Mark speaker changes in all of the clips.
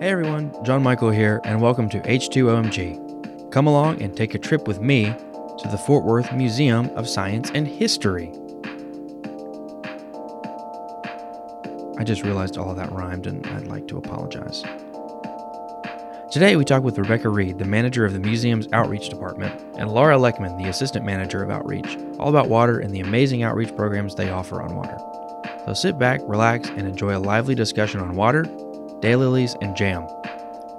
Speaker 1: Hey everyone, John Michael here, and welcome to H2OMG. Come along and take a trip with me to the Fort Worth Museum of Science and History. I just realized all of that rhymed, and I'd like to apologize. Today, we talk with Rebecca Reed, the manager of the museum's outreach department, and Laura Leckman, the assistant manager of outreach, all about water and the amazing outreach programs they offer on water. So sit back, relax, and enjoy a lively discussion on water, daylilies, and jam.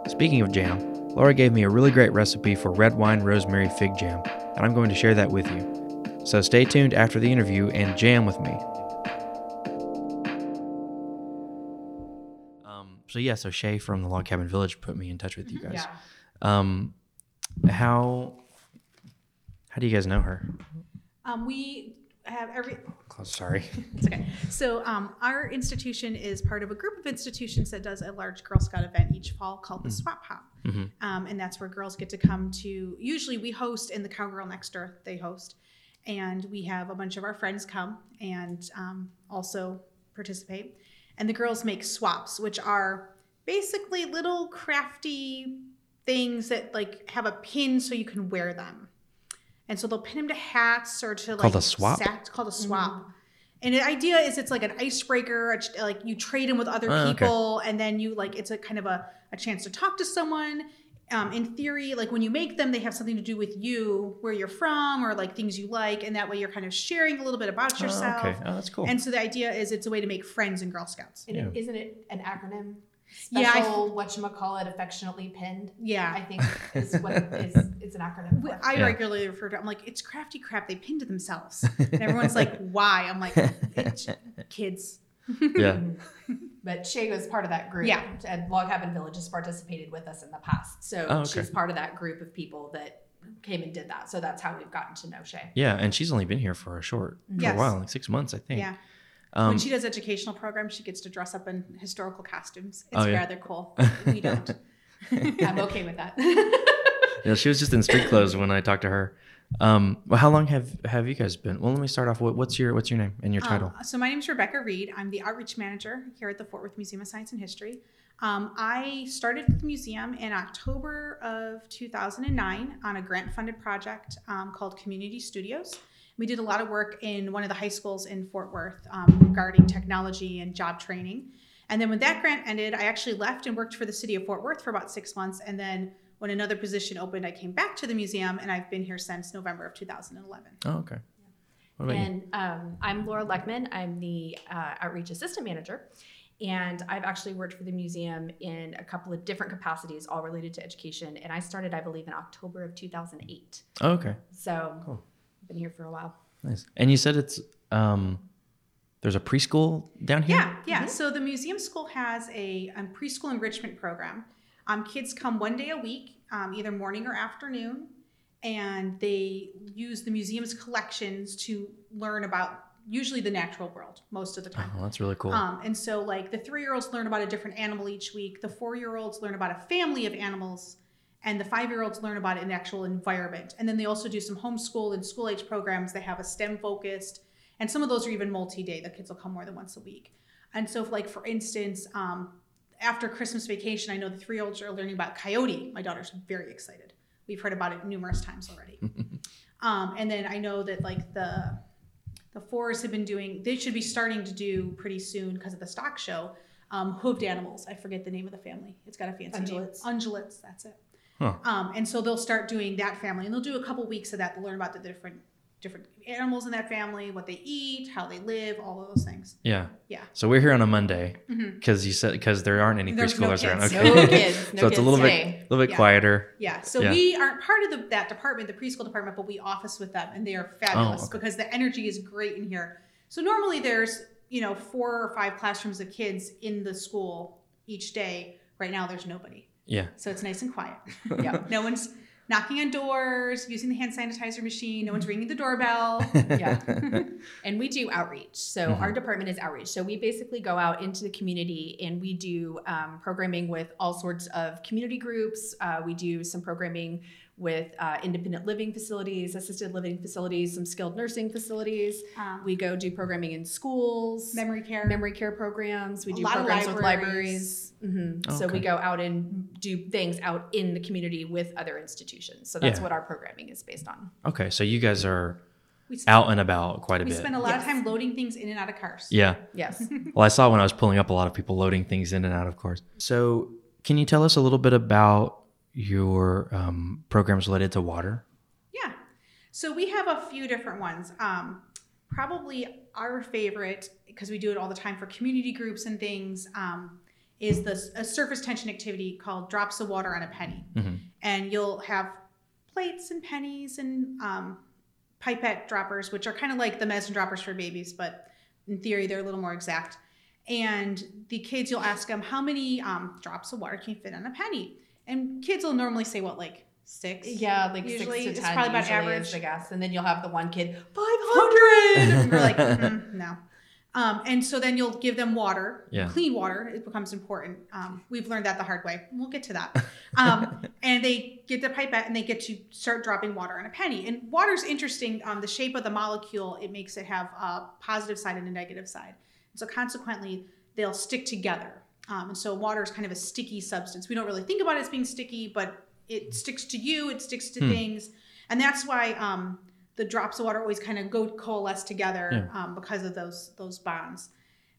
Speaker 1: Speaking of jam, Laura gave me a really great recipe for red wine rosemary fig jam, and I'm going to share that with you. So stay tuned after the interview and jam with me. Um, so yeah, so Shay from the Log Cabin Village put me in touch with you guys.
Speaker 2: Yeah.
Speaker 1: Um, how how do you guys know her?
Speaker 2: Um, we have every.
Speaker 1: Oh, sorry.
Speaker 2: It's okay. So um, our institution is part of a group of institutions that does a large Girl Scout event each fall called the Swap Hop,
Speaker 1: Mhm.
Speaker 2: um, and that's where girls get to come to. Usually, we host, and the Cowgirl Next Door they host, and we have a bunch of our friends come and um, also participate. And the girls make swaps, which are basically little crafty things that like have a pin so you can wear them. And so they'll pin them to hats or to like
Speaker 1: Called a swap?
Speaker 2: sack- It's called a swap. And the idea is it's like an icebreaker, like you trade them with other
Speaker 1: Oh, okay.
Speaker 2: people, and then you like it's a kind of a, a chance to talk to someone. Um, in theory, like when you make them, they have something to do with you, where you're from, or like things you like, and that way you're kind of sharing a little bit about
Speaker 1: Oh,
Speaker 2: yourself.
Speaker 1: okay. Oh, that's cool.
Speaker 2: And so the idea is it's a way to make friends in Girl Scouts.
Speaker 3: And
Speaker 1: Yeah.
Speaker 3: it, isn't it an acronym?
Speaker 2: Yeah, what I-
Speaker 3: Special whatchamacallit affectionately pinned.
Speaker 2: Yeah.
Speaker 3: I think is what is it's an acronym. For.
Speaker 2: I
Speaker 1: Yeah.
Speaker 2: regularly refer to I'm like, it's crafty crap they pinned to themselves. And everyone's like, why? I'm like, it's kids.
Speaker 1: yeah.
Speaker 3: But Shay was part of that group.
Speaker 2: Yeah.
Speaker 3: And Log Cabin Village has participated with us in the past. So
Speaker 1: Oh, okay.
Speaker 3: she's part of that group of people that came and did that. So that's how we've gotten to know Shay.
Speaker 1: Yeah, and she's only been here for a short, for a while, like six months, I think.
Speaker 2: Yeah.
Speaker 1: Um,
Speaker 2: when she does educational programs, she gets to dress up in historical costumes. It's
Speaker 1: Oh, yeah.
Speaker 2: rather cool. We don't.
Speaker 3: I'm okay with that.
Speaker 1: yeah, she was just in street clothes when I talked to her. Um, well, how long have have you guys been? Well, let me start off. What, what's your what's your name and your title?
Speaker 2: Um, so my name is Rebecca Reed. I'm the outreach manager here at the Fort Worth Museum of Science and History. Um, I started at the museum in October of 2009 on a grant-funded project um, called Community Studios. We did a lot of work in one of the high schools in Fort Worth um, regarding technology and job training. And then when that grant ended, I actually left and worked for the city of Fort Worth for about six months. And then when another position opened, I came back to the museum, and I've been here since November of 2011.
Speaker 1: oh, okay. What about you?
Speaker 3: And um, I'm Laura Leckman. I'm the uh, outreach assistant manager. And I've actually worked for the museum in a couple of different capacities, all related to education. And I started, I believe, in October of 2008.
Speaker 1: Oh, okay,
Speaker 3: So
Speaker 1: Cool.
Speaker 3: I've been here for a while.
Speaker 1: nice. And you said it's um, there's a preschool down here.
Speaker 2: Yeah, yeah.
Speaker 3: Mhm.
Speaker 2: So the museum school has a um, preschool enrichment program. Um, kids come one day a week, um, either morning or afternoon, and they use the museum's collections to learn about usually the natural world most of the time.
Speaker 1: Oh, that's really cool.
Speaker 2: Um, and so, like, the three year olds learn about a different animal each week, the four year olds learn about a family of animals, and the five year olds learn about it an actual environment. And then they also do some homeschool and school age programs. They have a STEM focused, and some of those are even multi day. The kids will come more than once a week. And so, if, like, for instance, um, after Christmas vacation, I know the three year olds are learning about coyote. My daughter's very excited. We've heard about it numerous times already. Um, and then I know that like the the fours have been doing. They should be starting to do pretty soon because of the stock show. Um, hooved animals. I forget the name of the family. It's got a fancy
Speaker 3: Ungulates.
Speaker 2: name. Ungulates. That's it.
Speaker 1: Huh.
Speaker 2: Um, and so they'll start doing that family, and they'll do a couple weeks of that to learn about the different different animals in that family, what they eat, how they live, all of those things.
Speaker 1: yeah.
Speaker 2: Yeah.
Speaker 1: So we're here on a Monday because you said because there aren't any
Speaker 2: There's no
Speaker 1: preschoolers around. Okay.
Speaker 3: No kids. No
Speaker 1: so it's a little
Speaker 3: today.
Speaker 1: bit a little bit
Speaker 2: Yeah.
Speaker 1: quieter.
Speaker 2: Yeah. So
Speaker 1: Yeah.
Speaker 2: we aren't part of the, that department, the preschool department, but we office with them, and they are fabulous
Speaker 1: Oh, okay.
Speaker 2: because the energy is great in here. So normally there's you know four or five classrooms of kids in the school each day. Right now there's nobody,
Speaker 1: Yeah.
Speaker 2: so it's nice and quiet. yeah. No one's knocking on doors, using the hand sanitizer machine. No one's ringing the doorbell.
Speaker 3: Yeah. and we do outreach. So
Speaker 1: Mhm.
Speaker 3: our department is outreach. So we basically go out into the community and we do um, programming with all sorts of community groups. Uh, we do some programming with uh, independent living facilities, assisted living facilities, some skilled nursing facilities.
Speaker 2: Um,
Speaker 3: We go do programming in schools,
Speaker 2: memory care.
Speaker 3: memory care programs. We
Speaker 2: A
Speaker 3: do
Speaker 2: lot of
Speaker 3: programs with
Speaker 2: libraries.
Speaker 3: libraries. hmm So we go out and do things out in the community with other institutions. So that's
Speaker 1: Yeah.
Speaker 3: what our programming is based on.
Speaker 1: Okay, so you guys are
Speaker 2: We, s-
Speaker 1: out and about quite a
Speaker 2: we
Speaker 1: bit.
Speaker 2: We spend a lot of time loading things in and out of cars.
Speaker 1: yeah.
Speaker 3: Yes.
Speaker 1: Well, I saw when I was pulling up a lot of people loading things in and out of cars. So, can you tell us a little bit about your um, programs related to water?
Speaker 2: Yeah. So we have a few different ones. Um, probably our favorite, because we do it all the time for community groups and things, um, is the a surface tension activity called Drops of Water on a Penny.
Speaker 1: Mhm.
Speaker 2: And you'll have plates and pennies and um, pipette droppers, which are kind of like the medicine droppers for babies, but in theory, they're a little more exact. And the kids, you'll ask them, how many um, drops of water can you fit on a penny? And kids will normally say, what, like six?
Speaker 3: Yeah, like
Speaker 2: Usually,
Speaker 3: six
Speaker 2: it's
Speaker 3: to ten.
Speaker 2: probably about
Speaker 3: usually
Speaker 2: average.
Speaker 3: is the guess, and then you'll have the one kid five hundred,
Speaker 2: 100
Speaker 3: hundred.
Speaker 2: and we're like "Mm, no um, and so then you'll give them water
Speaker 1: Yeah.
Speaker 2: clean water it becomes important um, we've learned that the hard way we'll get to that um, and they get the pipette and they get to start dropping water on a penny and water's interesting um, the shape of the molecule it makes it have a positive side and a negative side so consequently they'll stick together um, and so water is kind of a sticky substance we don't really think about it as being sticky but it sticks to you it sticks to
Speaker 1: Hmm.
Speaker 2: things and that's why um, the drops of water always kind of go coalesce together
Speaker 1: Yeah.
Speaker 2: um, because of those those bonds.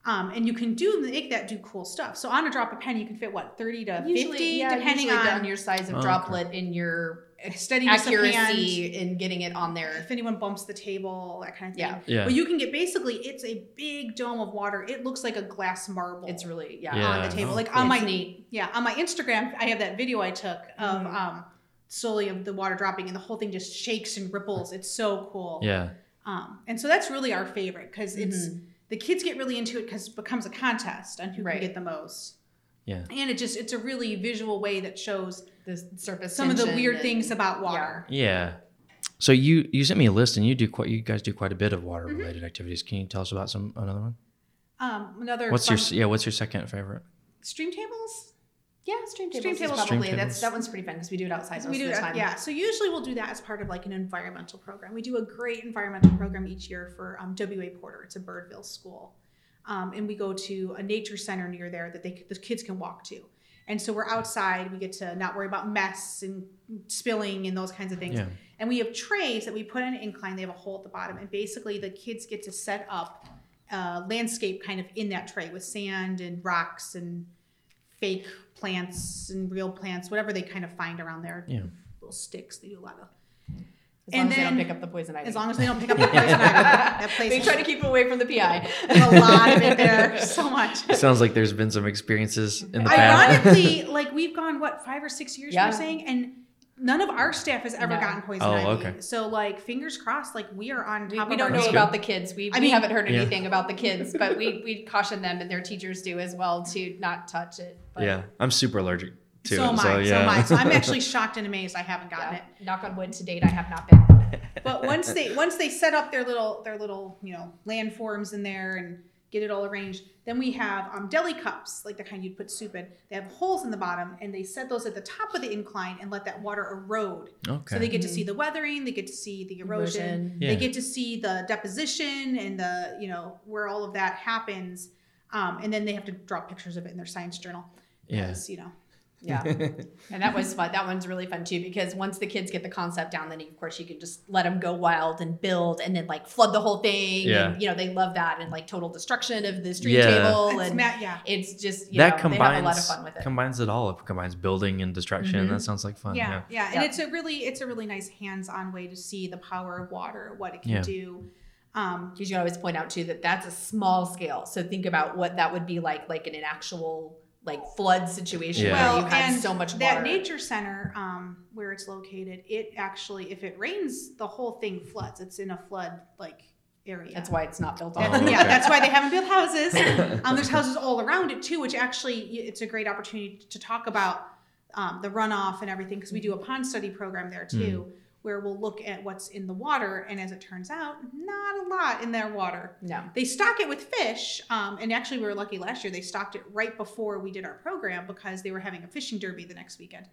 Speaker 2: Um, and you can do make that do cool stuff. So on a drop of pen, you can fit what thirty to
Speaker 3: Usually,
Speaker 2: fifty,
Speaker 3: yeah,
Speaker 2: depending on
Speaker 3: on your size of
Speaker 1: Oh, okay.
Speaker 3: droplet in your
Speaker 2: steadiness of hand,
Speaker 3: accuracy in getting it on there.
Speaker 2: if anyone bumps the table, that kind of thing.
Speaker 3: Yeah.
Speaker 1: Yeah.
Speaker 2: But you can get basically it's a big dome of water. It looks like a glass marble.
Speaker 3: It's really yeah.
Speaker 1: Yeah.
Speaker 2: on the table.
Speaker 1: Oh,
Speaker 2: like
Speaker 1: cool.
Speaker 2: on my
Speaker 3: neat.
Speaker 2: yeah on my Instagram, I have that video I took of
Speaker 3: Mhm.
Speaker 2: um, solely of the water dropping, and the whole thing just shakes and ripples. It's so cool.
Speaker 1: Yeah.
Speaker 2: Um, and so that's really our favorite because it's
Speaker 3: Mhm.
Speaker 2: The kids get really into it because it becomes a contest on who
Speaker 3: Right.
Speaker 2: can get the most.
Speaker 1: Yeah.
Speaker 2: And it just it's a really visual way that shows
Speaker 3: the surface.
Speaker 2: some of the weird
Speaker 3: and-
Speaker 2: things about water.
Speaker 1: Yeah. So you you sent me a list, and you do quite you guys do quite a bit of water
Speaker 2: Mm-hmm.
Speaker 1: related activities. Can you tell us about some another one?
Speaker 2: Um, another
Speaker 1: What's your yeah? What's your second favorite?
Speaker 2: stream tables?
Speaker 3: Yeah, stream tables.
Speaker 2: Stream
Speaker 3: is
Speaker 2: tables.
Speaker 3: probably
Speaker 1: Stream
Speaker 3: that's that one's pretty fun because we do it outside most
Speaker 2: we do
Speaker 3: of the
Speaker 2: that,
Speaker 3: time.
Speaker 2: yeah. So usually we'll do that as part of like an environmental program. We do a great environmental program each year for um, WA Porter. It's a Birdville school, um, and we go to a nature center near there that they the kids can walk to. And so we're outside. We get to not worry about mess and spilling and those kinds of things.
Speaker 1: Yeah.
Speaker 2: And we have trays that we put in an incline. They have a hole at the bottom, and basically the kids get to set up a landscape kind of in that tray with sand and rocks and fake plants and real plants, whatever they kind of find around there.
Speaker 1: Yeah.
Speaker 2: Little sticks. They do a lot of.
Speaker 3: As long
Speaker 2: And
Speaker 3: as they don't pick up the poison ivy.
Speaker 2: As long as they don't pick up the poison ivy, that place.
Speaker 3: we try to keep away from the PI.
Speaker 2: There's a lot of it there. So much.
Speaker 1: It Sounds like there's been some experiences in the past.
Speaker 2: Ironically, like we've gone what five or six years
Speaker 3: Yeah.
Speaker 2: we're saying, and none of our staff has ever
Speaker 3: No.
Speaker 2: gotten poison
Speaker 1: Oh,
Speaker 2: ivy.
Speaker 1: okay.
Speaker 2: So like fingers crossed, like we are on
Speaker 3: We,
Speaker 2: top
Speaker 3: we
Speaker 2: of
Speaker 3: don't know
Speaker 1: good.
Speaker 3: about the kids. We,
Speaker 2: I
Speaker 3: we
Speaker 2: mean-
Speaker 3: haven't heard
Speaker 1: Yeah.
Speaker 3: anything about the kids, but we, we caution them and their teachers do as well to not touch it. But
Speaker 1: yeah, I'm super allergic to
Speaker 2: So
Speaker 1: it.
Speaker 2: am I.
Speaker 1: so
Speaker 2: So, am I. So I'm actually shocked and amazed I haven't gotten
Speaker 3: yeah,
Speaker 2: it.
Speaker 3: knock on wood to date, I have not been.
Speaker 2: But once they once they set up their little their little you know landforms in there and get it all arranged, then we have um, deli cups like the kind you'd put soup in. They have holes in the bottom, and they set those at the top of the incline and let that water erode.
Speaker 1: okay.
Speaker 2: So they get to see the weathering, they get to see the erosion,
Speaker 3: Erosion.
Speaker 1: Yeah.
Speaker 2: they get to see the deposition and the you know where all of that happens, um, and then they have to draw pictures of it in their science journal.
Speaker 1: Yeah.
Speaker 2: you know.
Speaker 3: Yeah. and that was fun. That one's really fun too because once the kids get the concept down, then of course you can just let them go wild and build and then like flood the whole thing.
Speaker 1: Yeah.
Speaker 3: And, you know, they love that and like total destruction of the street
Speaker 1: Yeah.
Speaker 3: table.
Speaker 2: It's
Speaker 3: and
Speaker 2: ma- yeah.
Speaker 3: it's just, you
Speaker 1: that
Speaker 3: know,
Speaker 1: combines
Speaker 3: they have a lot of fun with it.
Speaker 1: combines it all. It combines building and distraction.
Speaker 3: Mhm.
Speaker 1: That sounds like fun.
Speaker 2: yeah,
Speaker 1: Yeah.
Speaker 2: yeah, and
Speaker 3: Yeah.
Speaker 2: it's a really it's a really nice hands-on way to see the power of water, what it can
Speaker 1: Yeah.
Speaker 2: do. Um,
Speaker 3: because you always point out too that that's a small scale. So think about what that would be like, like in an actual like flood situation
Speaker 1: Yeah.
Speaker 3: where
Speaker 2: well,
Speaker 3: you had
Speaker 2: and
Speaker 3: so much
Speaker 2: that nature center um, where it's located, it actually, if it rains, the whole thing floods. It's in a flood like area.
Speaker 3: That's why it's not built on.
Speaker 1: Oh,
Speaker 2: Yeah, that's why they haven't built houses. um, there's houses all around it too, which actually it's a great opportunity to talk about um, the runoff and everything because we do a pond study program there too, where we'll look at what's in the water. And as it turns out, not a lot in their water.
Speaker 3: No.
Speaker 2: They stock it with fish, um, and actually we were lucky last year. They stocked it right before we did our program because they were having a fishing derby the next weekend.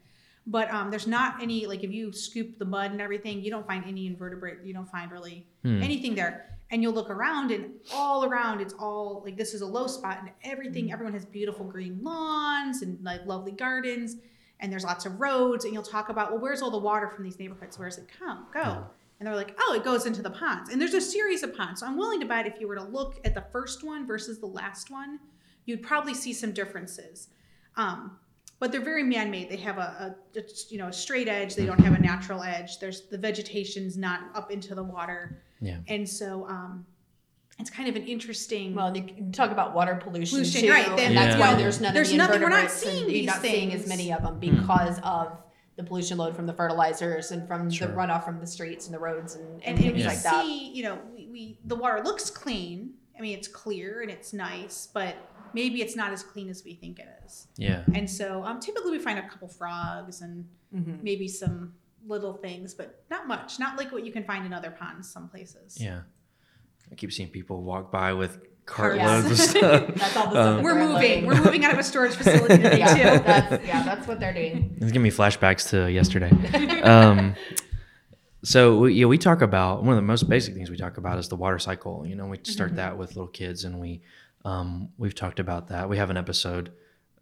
Speaker 2: But um, there's not any like if you scoop the mud and everything, you don't find any invertebrate. You don't find really
Speaker 1: Hmm.
Speaker 2: anything there. And you'll look around, and all around it's all like this is a low spot, and everything. Everyone has beautiful green lawns and like lovely gardens, and there's lots of roads. And you'll talk about well, where's all the water from these neighborhoods? where does it come go?
Speaker 1: Yeah.
Speaker 2: And they're like, oh, it goes into the ponds. And there's a series of ponds. So I'm willing to bet if you were to look at the first one versus the last one, you'd probably see some differences. Um, but they're very man-made. They have a, a, a you know a straight edge. They don't have a natural edge. There's the vegetation's not up into the water,
Speaker 1: Yeah.
Speaker 2: and so um, it's kind of an interesting.
Speaker 3: Well, you can talk about water pollution,
Speaker 2: Pollution,
Speaker 3: too,
Speaker 2: right, then
Speaker 3: and that's
Speaker 1: that's
Speaker 3: why
Speaker 1: why
Speaker 3: there's none
Speaker 2: there's
Speaker 3: of the
Speaker 2: nothing- we're not seeing these
Speaker 3: not seeing as many of them because of the pollution load from the fertilizers and from
Speaker 1: Sure.
Speaker 3: the runoff from the streets and the roads and, and,
Speaker 2: and, and
Speaker 3: things
Speaker 2: we
Speaker 1: Yeah.
Speaker 3: like that.
Speaker 2: see, you know, we, we the water looks clean. I mean, it's clear and it's nice, but maybe it's not as clean as we think it is.
Speaker 1: Yeah.
Speaker 2: And so, um, typically we find a couple frogs and
Speaker 3: Mhm.
Speaker 2: maybe some little things, but not much. Not like what you can find in other ponds some places.
Speaker 1: Yeah. I keep seeing people walk by with
Speaker 2: Carts.
Speaker 1: cartloads of stuff.
Speaker 3: That's all the stuff.
Speaker 1: Um,
Speaker 3: that
Speaker 2: We're moving.
Speaker 3: unloading.
Speaker 2: We're moving out of a storage facility today
Speaker 3: yeah,
Speaker 2: too.
Speaker 3: that's, yeah, that's what they're doing.
Speaker 1: It's giving me flashbacks to yesterday. Um, so we, yeah, we talk about one of the most basic things we talk about is the water cycle. You know, we start
Speaker 2: Mm-hmm.
Speaker 1: that with little kids, and we um, we've talked about that. We have an episode.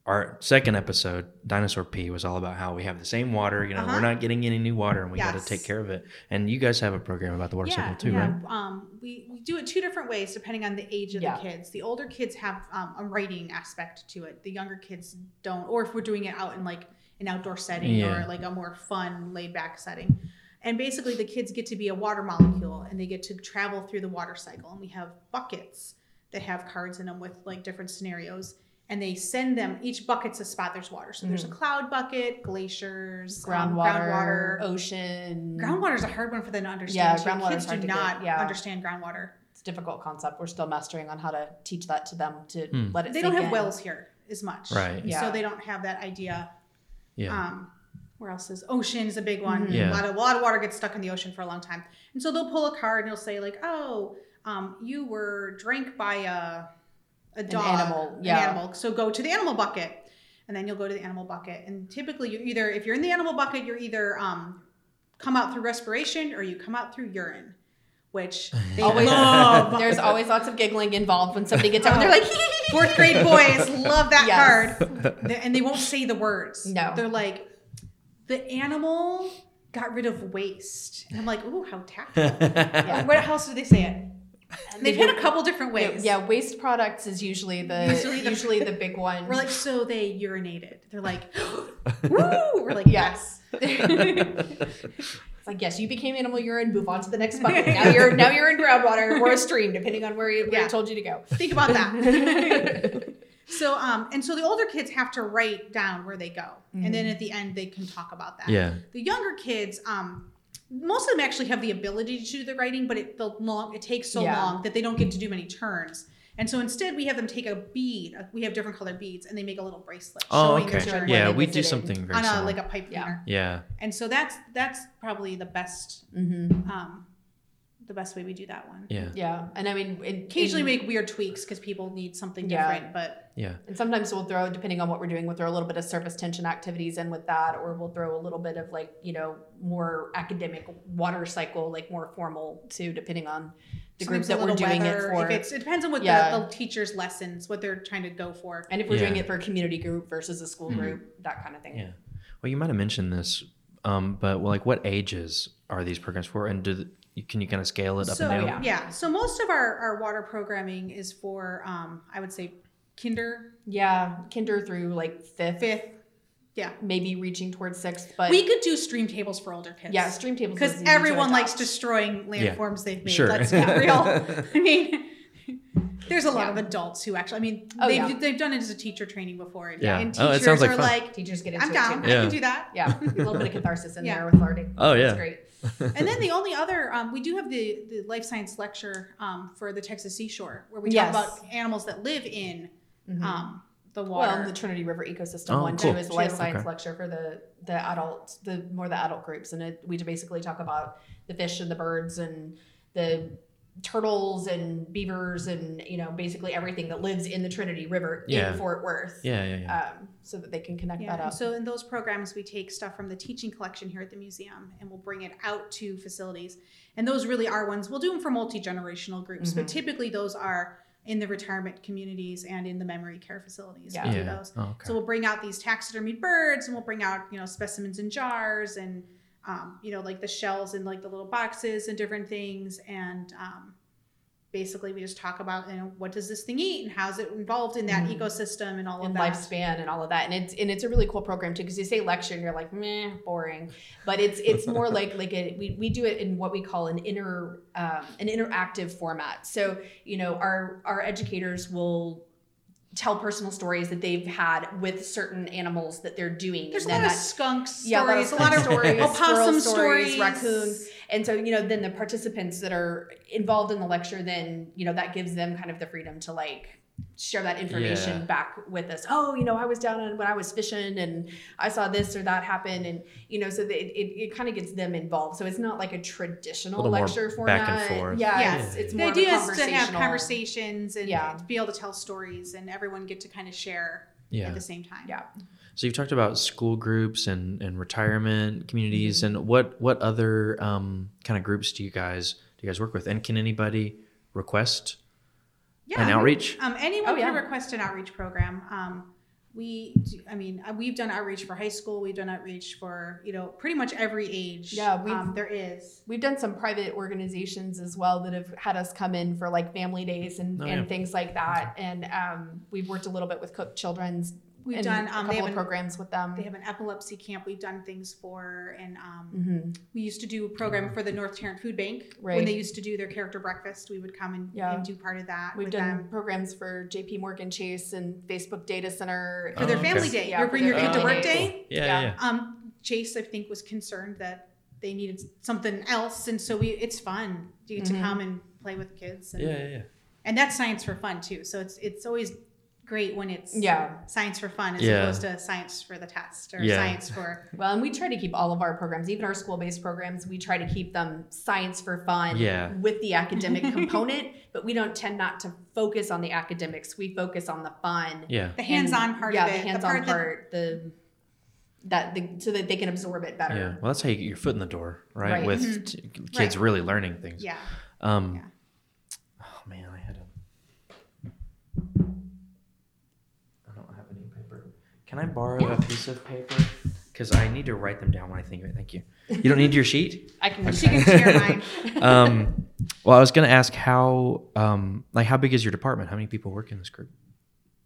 Speaker 1: Our second episode, Dinosaur P, was all about how we have the same water. You know,
Speaker 2: Uh-huh.
Speaker 1: we're not getting any new water, and we got to take care of it. And you guys have a program about the water cycle too,
Speaker 2: yeah.
Speaker 1: right?
Speaker 2: Um, we, we do it two different ways depending on the age of
Speaker 3: Yeah.
Speaker 2: the kids. The older kids have um, a writing aspect to it. The younger kids don't, or if we're doing it out in like an outdoor setting
Speaker 1: Yeah.
Speaker 2: or like a more fun, laid back setting. And basically, the kids get to be a water molecule and they get to travel through the water cycle. And we have buckets that have cards in them with like different scenarios. And they send them, each bucket's a spot there's water. So there's a cloud bucket, glaciers, um,
Speaker 3: Groundwater,
Speaker 2: groundwater,
Speaker 3: ocean.
Speaker 2: Groundwater is a hard one for them to understand.
Speaker 3: Yeah,
Speaker 2: too.
Speaker 3: groundwater's
Speaker 2: Kids do
Speaker 3: hard to get,
Speaker 2: not
Speaker 3: yeah.
Speaker 2: understand groundwater.
Speaker 3: It's a difficult concept. We're still mastering on how to teach that to them to
Speaker 1: Hmm.
Speaker 3: let it
Speaker 2: They don't have
Speaker 3: in.
Speaker 2: wells here as much,
Speaker 1: Right.
Speaker 3: Yeah.
Speaker 2: So they don't have that idea.
Speaker 1: Yeah.
Speaker 2: Um, where else is ocean is a big one.
Speaker 3: Mhm.
Speaker 1: Yeah.
Speaker 2: A lot of a lot of water gets stuck in the ocean for a long time, and so they'll pull a card and they'll say like, "Oh, um, you were drank by a a dog,
Speaker 3: animal,
Speaker 2: an animal. So go to the animal bucket." And then you'll go to the animal bucket, and typically you're either if you're in the animal bucket, you're either um, come out through respiration or you come out through urine, which they
Speaker 3: Always,
Speaker 2: love.
Speaker 3: there's always lots of giggling involved when somebody gets out and they're like,
Speaker 2: Fourth grade boys love that
Speaker 3: Yes.
Speaker 2: card. And they won't say the words.
Speaker 3: No.
Speaker 2: They're like, the animal got rid of waste. And I'm like, ooh, how tactful.
Speaker 3: Yeah.
Speaker 2: What else do they say it? And they've hit a couple different ways.
Speaker 3: Yeah, waste products is usually the
Speaker 2: Usually
Speaker 3: usually
Speaker 2: the-
Speaker 3: the, big one.
Speaker 2: We're like, so they urinated. They're like, woo! We're like, yes.
Speaker 3: It's like yes, you became animal urine. Move on to the next bucket. Now you're now you're in groundwater or a stream, depending on where you where
Speaker 2: Yeah.
Speaker 3: Told you to go.
Speaker 2: Think about that. so, um, and so the older kids have to write down where they go. And then at the end, they can talk about that.
Speaker 1: yeah.
Speaker 2: The younger kids, um, most of them actually have the ability to do the writing, but it the long it takes so
Speaker 3: Yeah.
Speaker 2: long that they don't get to do many turns. And so instead, we have them take a bead. uh, We have different colored beads, and they make a little bracelet
Speaker 1: Oh,
Speaker 2: showing
Speaker 1: okay.
Speaker 2: their journey
Speaker 1: Yeah, we do something very
Speaker 2: on a
Speaker 1: similar.
Speaker 2: like a pipe
Speaker 3: Yeah.
Speaker 2: cleaner.
Speaker 1: yeah.
Speaker 2: And so that's that's probably the best
Speaker 3: Mm-hmm.
Speaker 2: um, the best way we do that one.
Speaker 1: Yeah.
Speaker 3: Yeah, and I mean, in,
Speaker 2: Occasionally,
Speaker 3: in-
Speaker 2: make weird tweaks because people need something
Speaker 3: Yeah.
Speaker 2: different, but
Speaker 1: Yeah.
Speaker 3: And sometimes we'll throw, depending on what we're doing, we'll throw a little bit of surface tension activities in with that, or we'll throw a little bit of like, you know, more academic water cycle, like more formal too, depending on the group
Speaker 2: sometimes
Speaker 3: that we're doing
Speaker 2: weather,
Speaker 3: it for.
Speaker 2: If it's, it depends on what
Speaker 3: Yeah.
Speaker 2: the, the teacher's lessons, what they're trying to go for.
Speaker 3: and if we're doing it for a community group versus a school
Speaker 1: Mhm.
Speaker 3: group, that kind of thing.
Speaker 1: Yeah. Well, you might have mentioned this, um, but well, like, what ages are these programs for, and do the, can you kind of scale it up
Speaker 2: so
Speaker 1: and down?
Speaker 2: yeah. so most of our, our water programming is for um, I would say kinder,
Speaker 3: Yeah, kinder through like fifth,
Speaker 2: fifth. Yeah,
Speaker 3: maybe reaching towards sixth, but
Speaker 2: we could do stream tables for older kids.
Speaker 3: yeah, stream tables
Speaker 2: because
Speaker 3: is easy to
Speaker 2: everyone likes
Speaker 3: adopt.
Speaker 2: destroying
Speaker 1: Yeah.
Speaker 2: landforms they've made.
Speaker 1: Sure.
Speaker 2: Let's be real. I mean, there's a lot
Speaker 3: Yeah.
Speaker 2: of adults who actually. I mean,
Speaker 3: Oh,
Speaker 2: they've,
Speaker 3: yeah.
Speaker 2: they've done it as a teacher training before, and,
Speaker 1: Yeah.
Speaker 2: and
Speaker 1: Oh, it
Speaker 2: teachers
Speaker 1: sounds like
Speaker 2: are
Speaker 1: fun.
Speaker 2: like,
Speaker 3: teachers get into
Speaker 2: "I'm
Speaker 3: it
Speaker 2: down.
Speaker 3: too.
Speaker 2: I can do that."
Speaker 3: Yeah, a little bit of catharsis in
Speaker 2: Yeah.
Speaker 3: there with learning.
Speaker 1: Oh, yeah.
Speaker 3: That's great.
Speaker 2: and then the only other, um, we do have the the life science lecture um, for the Texas Seashore, where we
Speaker 3: Yes.
Speaker 2: talk about animals that live in
Speaker 3: Mhm.
Speaker 2: um, the
Speaker 3: Well, the Trinity River ecosystem
Speaker 1: Oh,
Speaker 3: one
Speaker 1: cool.
Speaker 3: too is a life science
Speaker 1: Okay.
Speaker 3: lecture for the the adult, the more the adult groups, and it, we basically talk about the fish and the birds and the turtles and beavers and you know basically everything that lives in the Trinity River
Speaker 1: Yeah.
Speaker 3: in Fort Worth.
Speaker 1: Yeah, yeah, yeah.
Speaker 3: Um, so that they can connect
Speaker 2: Yeah,
Speaker 3: that
Speaker 2: and
Speaker 3: up.
Speaker 2: so in those programs, we take stuff from the teaching collection here at the museum and we'll bring it out to facilities. And those really are ones, we'll do them for multi generational groups, but
Speaker 3: Mhm.
Speaker 2: typically those are in the retirement communities and in the memory care facilities.
Speaker 3: Yeah.
Speaker 2: We do
Speaker 1: yeah.
Speaker 2: those.
Speaker 1: Oh, okay.
Speaker 2: So we'll bring out these taxidermied birds and we'll bring out, you know, specimens in jars and, um, you know, like the shells and like the little boxes and different things. And um, basically we just talk about, you know, what does this thing eat and how's it involved in that
Speaker 3: Mhm.
Speaker 2: ecosystem and all
Speaker 3: and
Speaker 2: of that.
Speaker 3: lifespan and all of that and it's and it's a really cool program too because you say lecture and you're like meh boring but it's it's more like like a, we, we do it in what we call an inner um, an interactive format so you know our our educators will tell personal stories that they've had with certain animals that they're doing
Speaker 2: There's a lot of skunks
Speaker 3: Yeah, a lot of
Speaker 2: stories, a lot of,
Speaker 3: stories,
Speaker 2: opossum
Speaker 3: stories,
Speaker 2: stories,
Speaker 3: raccoons. and so you know then the participants that are involved in the lecture then you know that gives them kind of the freedom to like share that information
Speaker 1: Yeah.
Speaker 3: back with us oh you know i was down on when i was fishing and i saw this or that happen and you know so that it, it, it kind of gets them involved so it's not like a traditional
Speaker 1: Little more
Speaker 3: lecture
Speaker 1: back
Speaker 3: format
Speaker 1: and forth.
Speaker 3: yeah
Speaker 2: Yes.
Speaker 3: it's, it's
Speaker 2: The
Speaker 3: more
Speaker 2: idea
Speaker 3: of a
Speaker 2: is to have
Speaker 3: conversational
Speaker 2: conversations and
Speaker 3: Yeah.
Speaker 2: to be able to tell stories, and everyone get to kind of share
Speaker 1: yeah.
Speaker 2: at the same time.
Speaker 3: yeah
Speaker 1: So you've talked about school groups and, and retirement communities,
Speaker 3: Mm-hmm.
Speaker 1: and what what other um, kind of groups do you guys do you guys work with? And can anybody request
Speaker 2: Yeah.
Speaker 1: an outreach?
Speaker 2: Um, anyone
Speaker 3: Oh, yeah.
Speaker 2: can request an outreach program. Um, we, do, I mean, uh, we've done outreach for high school. We've done outreach for you know pretty much every age.
Speaker 3: Yeah, we've-
Speaker 2: um, there is.
Speaker 3: We've done some private organizations as well that have had us come in for like family days and,
Speaker 1: Oh,
Speaker 3: and
Speaker 1: yeah.
Speaker 3: things like that. And um, we've worked a little bit with Cook Children's.
Speaker 2: We've
Speaker 3: and
Speaker 2: done.
Speaker 3: a
Speaker 2: Um, they
Speaker 3: couple
Speaker 2: have
Speaker 3: of
Speaker 2: an,
Speaker 3: programs with them.
Speaker 2: they have an epilepsy camp. We've done things for, and um,
Speaker 3: Mhm.
Speaker 2: we used to do a program for the North Tarrant Food Bank when they used to do their character breakfast. We would come and,
Speaker 3: Yeah.
Speaker 2: and do part of that
Speaker 3: We've
Speaker 2: with
Speaker 3: done
Speaker 2: them
Speaker 3: programs for JP Morgan Chase and Facebook Data Center.
Speaker 2: for their
Speaker 1: Oh, okay.
Speaker 2: family day.
Speaker 3: Yeah,
Speaker 2: you
Speaker 3: for
Speaker 2: bring your kid to work
Speaker 3: days.
Speaker 2: day.
Speaker 1: Yeah,
Speaker 3: Yeah.
Speaker 1: yeah, yeah.
Speaker 2: Um, Chase, I think, was concerned that they needed something else, and so we it's fun to get to
Speaker 3: Mhm.
Speaker 2: come and play with kids. And,
Speaker 1: Yeah, yeah, yeah.
Speaker 2: and that's science for fun too. So it's it's always great when it's
Speaker 3: Yeah.
Speaker 2: science for fun as
Speaker 1: Yeah.
Speaker 2: opposed to science for the test or
Speaker 1: Yeah.
Speaker 2: science for
Speaker 3: Well, and we try to keep all of our programs, even our school based programs, we try to keep them science for fun
Speaker 1: Yeah.
Speaker 3: with the academic component, but we don't tend not to focus on the academics. We focus on the fun.
Speaker 1: Yeah.
Speaker 2: the hands-on part
Speaker 3: yeah,
Speaker 2: of it.
Speaker 3: the hands-on
Speaker 2: that-
Speaker 3: part, the that the so that they can absorb it better.
Speaker 1: Yeah. Well, that's how you get your foot in the door, right?
Speaker 3: Right.
Speaker 1: With
Speaker 2: Mhm.
Speaker 1: t- kids
Speaker 2: Right.
Speaker 1: really learning things.
Speaker 2: yeah.
Speaker 1: Um,
Speaker 2: Yeah.
Speaker 1: Can I borrow a piece of paper? Because I need to write them down when I think of it. Thank you. You don't need your sheet.
Speaker 3: I can
Speaker 2: She can share mine.
Speaker 1: Um, well, I was going to ask how, um, like, how big is your department? How many people work in this group?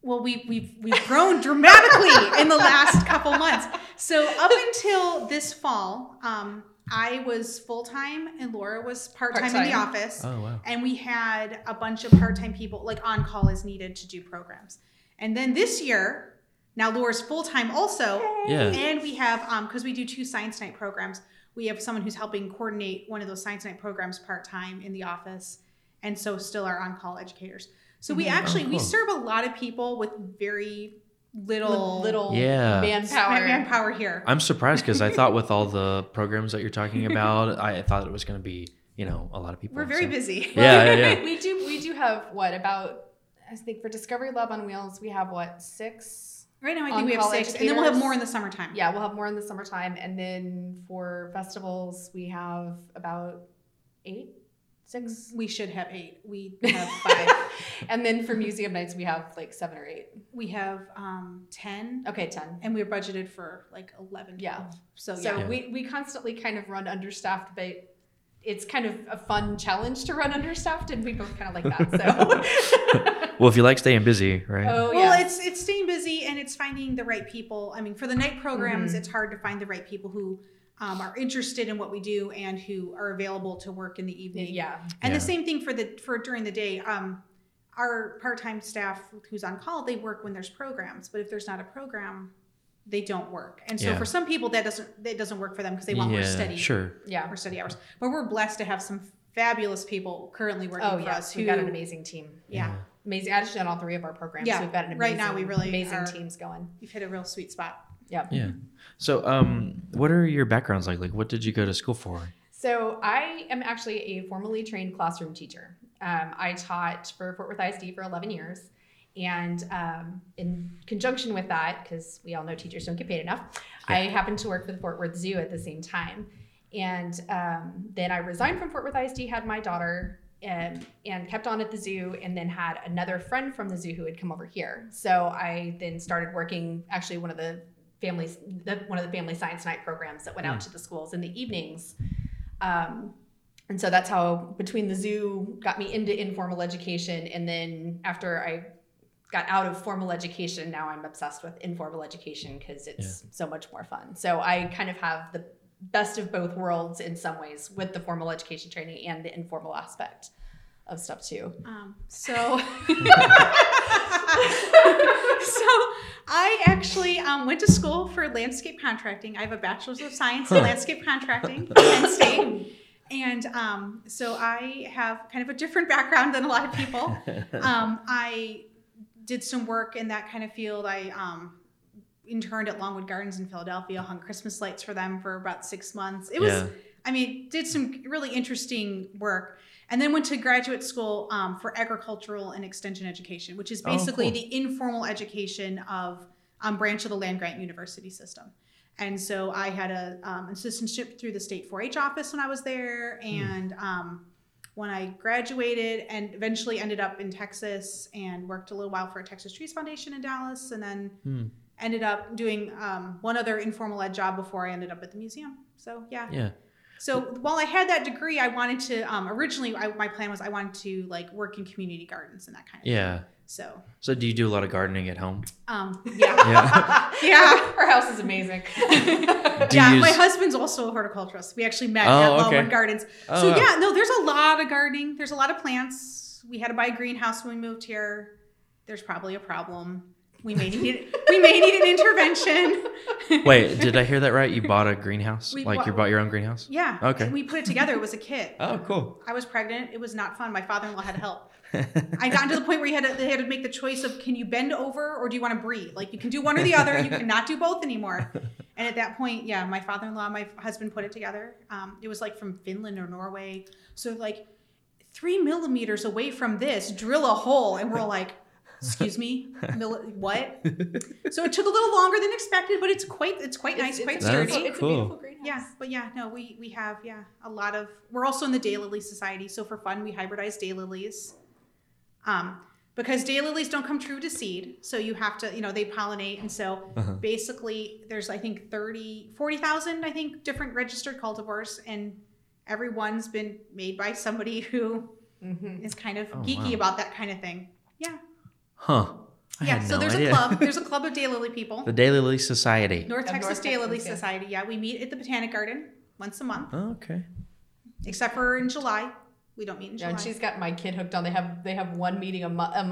Speaker 2: Well, we, we've we've grown dramatically in the last couple months. So up until this fall, um, I was full time and Laura was part time in the office.
Speaker 1: Oh wow.
Speaker 2: and we had a bunch of part-time people like on call as needed to do programs and then this year now laura's full-time also
Speaker 1: Yeah.
Speaker 2: and we have um because we do two science night programs we have someone who's helping coordinate one of those science night programs part-time in the office and so still our on-call educators so we
Speaker 3: Mhm.
Speaker 2: actually
Speaker 1: Oh,
Speaker 2: we serve a lot of people with very little
Speaker 3: little
Speaker 1: Yeah.
Speaker 3: manpower.
Speaker 2: manpower here
Speaker 1: I'm surprised because I thought with all the programs that you're talking about, I thought it was going to be, you know, a lot of people.
Speaker 2: we're very
Speaker 1: so-
Speaker 2: busy
Speaker 1: Yeah, yeah, yeah.
Speaker 3: we do we do have what about I think for Discovery Lab on Wheels we have what six
Speaker 2: right now i think we have six and then we'll have more in the summertime
Speaker 3: Yeah, we'll have more in the summertime, and then for festivals we have about eight, six,
Speaker 2: we should have eight we have five
Speaker 3: and then for museum nights we have like seven or eight.
Speaker 2: We have um, 10,
Speaker 3: Okay, ten.
Speaker 2: and we're budgeted for like 11.
Speaker 3: Yeah.
Speaker 2: 12. So,
Speaker 3: So
Speaker 2: yeah.
Speaker 1: Yeah.
Speaker 3: we we constantly kind of run understaffed, but it's kind of a fun challenge to run understaffed, and we both kind of like that. So.
Speaker 1: Well, if you like staying busy, right?
Speaker 3: oh
Speaker 2: well,
Speaker 3: yeah.
Speaker 2: it's it's staying busy and it's finding the right people. I mean, for the night programs,
Speaker 3: Mhm.
Speaker 2: it's hard to find the right people who um, are interested in what we do and who are available to work in the evening.
Speaker 3: yeah.
Speaker 2: And
Speaker 1: Yeah.
Speaker 2: the same thing for the for during the day. Um, our part-time staff who's on call, they work when there's programs. But if there's not a program, they don't work. And so
Speaker 1: Yeah.
Speaker 2: for some people, that doesn't that doesn't work for them because they want more steady
Speaker 1: Sure.
Speaker 3: Yeah.
Speaker 2: or study hours. But we're blessed to have some fabulous people currently working
Speaker 3: Oh
Speaker 2: for
Speaker 3: yeah.
Speaker 2: us who
Speaker 3: We've got an amazing team.
Speaker 2: yeah,
Speaker 3: Amazing. I just on all three of our programs,
Speaker 2: Yeah,
Speaker 3: we've got an amazing,
Speaker 2: right now we really
Speaker 3: amazing
Speaker 2: are-
Speaker 3: teams going.
Speaker 2: you've hit a real sweet spot.
Speaker 3: Yeah.
Speaker 1: Yeah. So, um, what are your backgrounds like? Like, what did you go to school for?
Speaker 3: So I am actually a formally trained classroom teacher. Um, I taught for Fort Worth ISD for 11 years. And um, in conjunction with that, because we all know teachers don't get paid enough, I happened to work for the Fort Worth Zoo at the same time. And um, then I resigned from Fort Worth ISD, had my daughter, and, and kept on at the zoo, and then had another friend from the zoo who had come over here. So I then started working, actually, one of the families, the, one of the family science night programs that went out to the schools in the evenings. Um, and so that's how between the zoo got me into informal education and then after i got out of formal education now i'm obsessed with informal education because it's so much more fun so i kind of have the best of both worlds in some ways with the formal education training and the informal aspect of stuff too
Speaker 2: Um, so, so I actually um, went to school for landscape contracting. I have a bachelor's of science in landscape contracting from Penn State. And um, so I have kind of a different background than a lot of people. Um, I did some work in that kind of field. I um, interned at Longwood Gardens in Philadelphia, hung Christmas lights for them for about six months. It was,
Speaker 1: Yeah.
Speaker 2: I mean, did some really interesting work. And then went to graduate school um, for agricultural and extension education, which is
Speaker 1: Oh,
Speaker 2: basically
Speaker 1: cool.
Speaker 2: the informal education of um, branch of the land grant university system. And so I had a um, assistantship through the state 4-H office when I was there,
Speaker 1: Hmm.
Speaker 2: and um, when I graduated, and eventually ended up in Texas and worked a little while for a Texas Trees Foundation in Dallas, and then
Speaker 1: Hmm.
Speaker 2: Ended up doing um, one other informal ed job before I ended up at the museum. So yeah.
Speaker 1: Yeah.
Speaker 2: So while I had that degree, I wanted to um, originally I, my plan was I wanted to like work in community gardens and that kind of
Speaker 1: Yeah.
Speaker 2: thing. So
Speaker 1: So do you do a lot of gardening at home?
Speaker 2: um, yeah.
Speaker 1: Yeah.
Speaker 2: Yeah.
Speaker 3: our house is amazing
Speaker 2: yeah,
Speaker 1: you
Speaker 2: my husband's also a horticulturist. We actually met
Speaker 1: Oh,
Speaker 2: at
Speaker 1: okay.
Speaker 2: Longwood Gardens.
Speaker 1: Oh,
Speaker 2: so
Speaker 1: wow.
Speaker 2: yeah, no, there's a lot of gardening. There's a lot of plants. We had to buy a greenhouse when we moved here. There's probably a problem. We may need we may need an intervention.
Speaker 1: Wait, did I hear that right? You bought a greenhouse?
Speaker 2: We
Speaker 1: like you
Speaker 2: bought-
Speaker 1: bought your own greenhouse?
Speaker 2: Yeah.
Speaker 1: Okay.
Speaker 2: We put it together. It was a kit.
Speaker 1: Oh, cool.
Speaker 2: I was pregnant. It was not fun. My father-in-law had to help. I got to the point where you had to, they had to make the choice of can you bend over or do you want to breathe? Like you can do one or the other. You cannot do both anymore. And at that point, yeah, my father-in-law, my husband put it together. Um, it was like from Finland or Norway. So like three millimeters away from this, drill a hole, and we're like, excuse me, Mil- what? so it took a little longer than expected, but it's quite it's quite nice, quite
Speaker 1: That's
Speaker 2: sturdy.
Speaker 3: it's
Speaker 1: cool.
Speaker 3: a beautiful greenhouse
Speaker 2: Yeah, but yeah, no, we we have yeah a lot of. We're also in the daylily society, so for fun we hybridize daylilies, um, because daylilies don't come true to seed, so you have to you know they pollinate, and so
Speaker 1: Uh-huh.
Speaker 2: basically there's I think 30, 40,000 I think different registered cultivars, and every one's been made by somebody who
Speaker 3: Mhm.
Speaker 2: is kind of
Speaker 1: Oh,
Speaker 2: geeky
Speaker 1: wow.
Speaker 2: about that kind of thing. Yeah,
Speaker 1: Huh. I
Speaker 2: yeah.
Speaker 1: had
Speaker 2: So
Speaker 1: no
Speaker 2: there's
Speaker 1: idea.
Speaker 2: a club. There's a club of daylily people.
Speaker 1: the Daylily Society.
Speaker 2: North Texas
Speaker 3: North
Speaker 2: Daylily
Speaker 3: Texas, yeah.
Speaker 2: Society. Yeah, we meet at the Botanic Garden once a month.
Speaker 1: Oh, okay.
Speaker 2: except for in July. We don't meet in
Speaker 3: Yeah,
Speaker 2: July.
Speaker 3: and she's got my kid hooked on. They have they have one meeting a month. Um,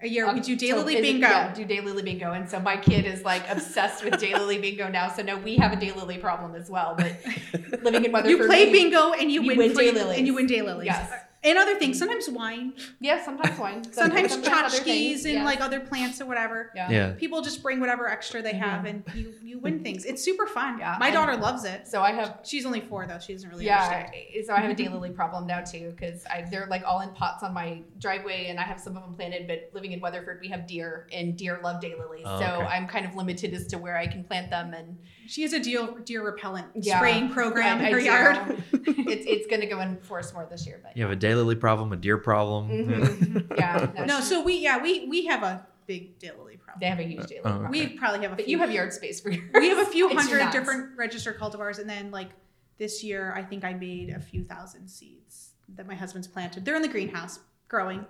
Speaker 2: a year we do
Speaker 3: October-
Speaker 2: daily
Speaker 3: is it-
Speaker 2: bingo.
Speaker 3: Yeah, do daylily bingo, and so my kid is like obsessed with daylily bingo now. So no, we have a daylily problem as well. But living in Weatherford,
Speaker 2: You play bingo and you,
Speaker 3: you
Speaker 2: win,
Speaker 3: win
Speaker 2: free-
Speaker 3: daylilies.
Speaker 2: and you win daylilies.
Speaker 3: Yes.
Speaker 2: And other things, sometimes wine,
Speaker 3: Yeah, sometimes wine.
Speaker 2: sometimes
Speaker 3: other
Speaker 2: tchotchkes
Speaker 3: things,
Speaker 2: and
Speaker 3: yeah.
Speaker 2: like other plants or whatever.
Speaker 3: yeah.
Speaker 1: Yeah.
Speaker 2: People just bring whatever extra they mm-hmm. have and you you win things. It's super fun.
Speaker 3: Yeah,
Speaker 2: My daughter loves it.
Speaker 3: So I have
Speaker 2: She's only four though. She doesn't really
Speaker 3: yeah,
Speaker 2: understand.
Speaker 3: So I have a daylily problem now too because they're like all in pots on my driveway, and I have some of them planted. But living in Weatherford, we have deer, and deer love daylilies.
Speaker 1: Oh,
Speaker 3: so
Speaker 1: okay.
Speaker 3: I'm kind of limited as to where I can plant them, and
Speaker 2: She has a deer deer repellent
Speaker 3: Yeah,
Speaker 2: spraying program
Speaker 3: I-
Speaker 2: in her
Speaker 3: do.
Speaker 2: yard.
Speaker 3: it's it's going to go in force more this year. But
Speaker 1: You have a daylily problem, a deer problem.
Speaker 3: Mhm. yeah, no,
Speaker 2: No, so we yeah we we have a big daylily problem.
Speaker 3: they have a huge daylily.
Speaker 1: Oh,
Speaker 3: problem.
Speaker 2: We probably have a
Speaker 3: but
Speaker 2: few
Speaker 3: you have yard space for yours.
Speaker 2: we have a few hundred
Speaker 3: nuts.
Speaker 2: different registered cultivars and then like this year i think i made a few thousand seeds that my husband's planted they're in the greenhouse growing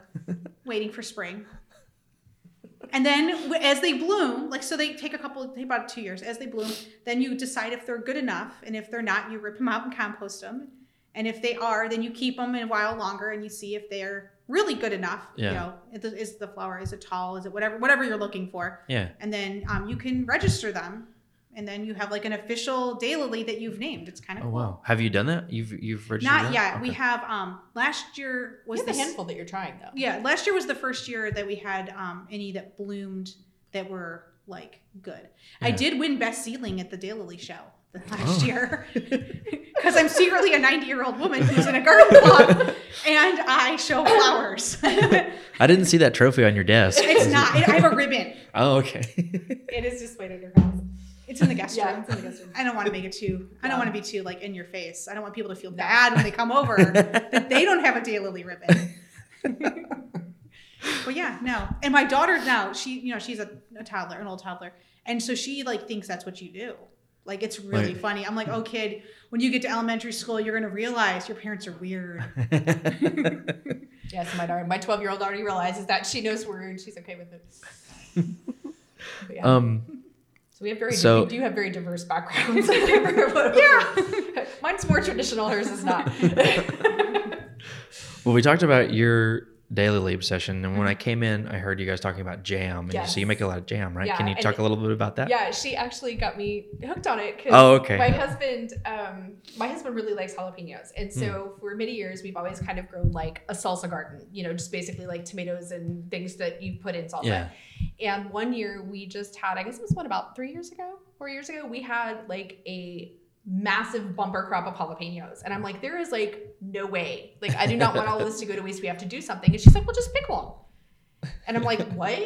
Speaker 2: waiting for spring and then as they bloom like so they take a couple take about two years as they bloom then you decide if they're good enough and if they're not you rip them out and compost them and if they are then you keep them a while longer and you see if they're really good enough
Speaker 1: Yeah.
Speaker 2: you know is the, is the flower is it tall is it whatever whatever you're looking for
Speaker 1: Yeah.
Speaker 2: and then um, you can register them and then you have like an official daylily that you've named it's kind of
Speaker 1: Oh
Speaker 2: cool
Speaker 1: wow. Have you done that? You've you've registered
Speaker 2: not
Speaker 1: that?
Speaker 2: yet we have um last year was
Speaker 3: We have a
Speaker 2: this
Speaker 3: handful that you're trying though.
Speaker 2: yeah last year was the first year that we had um any that bloomed that were like good i did win best seedling at the daylily show last year because I'm secretly a 90 year old woman who's in a garden club and I show flowers.
Speaker 1: I didn't see that trophy on your desk.
Speaker 2: it's not. I have a ribbon.
Speaker 1: Oh, okay.
Speaker 3: It is displayed waiting to come.
Speaker 2: It's in the guest
Speaker 3: Yeah,
Speaker 2: room.
Speaker 3: it's in the guest room.
Speaker 2: I don't want to make it too. I don't want to be too like in your face. I don't want people to feel bad when they come over that they don't have a daylily ribbon. but yeah, no. And my daughter now, she you know she's a, a toddler, an old toddler, and so she like thinks that's what you do. Like it's really
Speaker 1: Right.
Speaker 2: funny. I'm like, oh kid, when you get to elementary school, you're gonna realize your parents are weird.
Speaker 3: Yes, my daughter, my 12 year old already realizes that she knows words. She's okay with it. Yeah.
Speaker 1: um,
Speaker 3: so we have very,
Speaker 1: so-
Speaker 3: we do have very diverse backgrounds. yeah. Mine's more traditional, hers is not.
Speaker 1: well, we talked about your daylily obsession, and when I came in, I heard you guys talking about jam. And you-
Speaker 3: Yes.
Speaker 1: so you make a lot of jam, right?
Speaker 3: Yeah,
Speaker 1: Can you talk a little bit about that?
Speaker 3: yeah, she actually got me hooked on it.
Speaker 1: Oh, okay.
Speaker 3: My husband, um, my husband really likes jalapenos, and so for many years we've always kind of grown like a salsa garden. You know, just basically like tomatoes and things that you put in salsa.
Speaker 1: Yeah.
Speaker 3: And one year we just had, I guess it was what about three years ago, four years ago, we had like a massive bumper crop of jalapenos, and I'm like, there is like no way, like I do not want all of this to go to waste. We have to do something. And she's like, well, just pick one. And I'm like, what?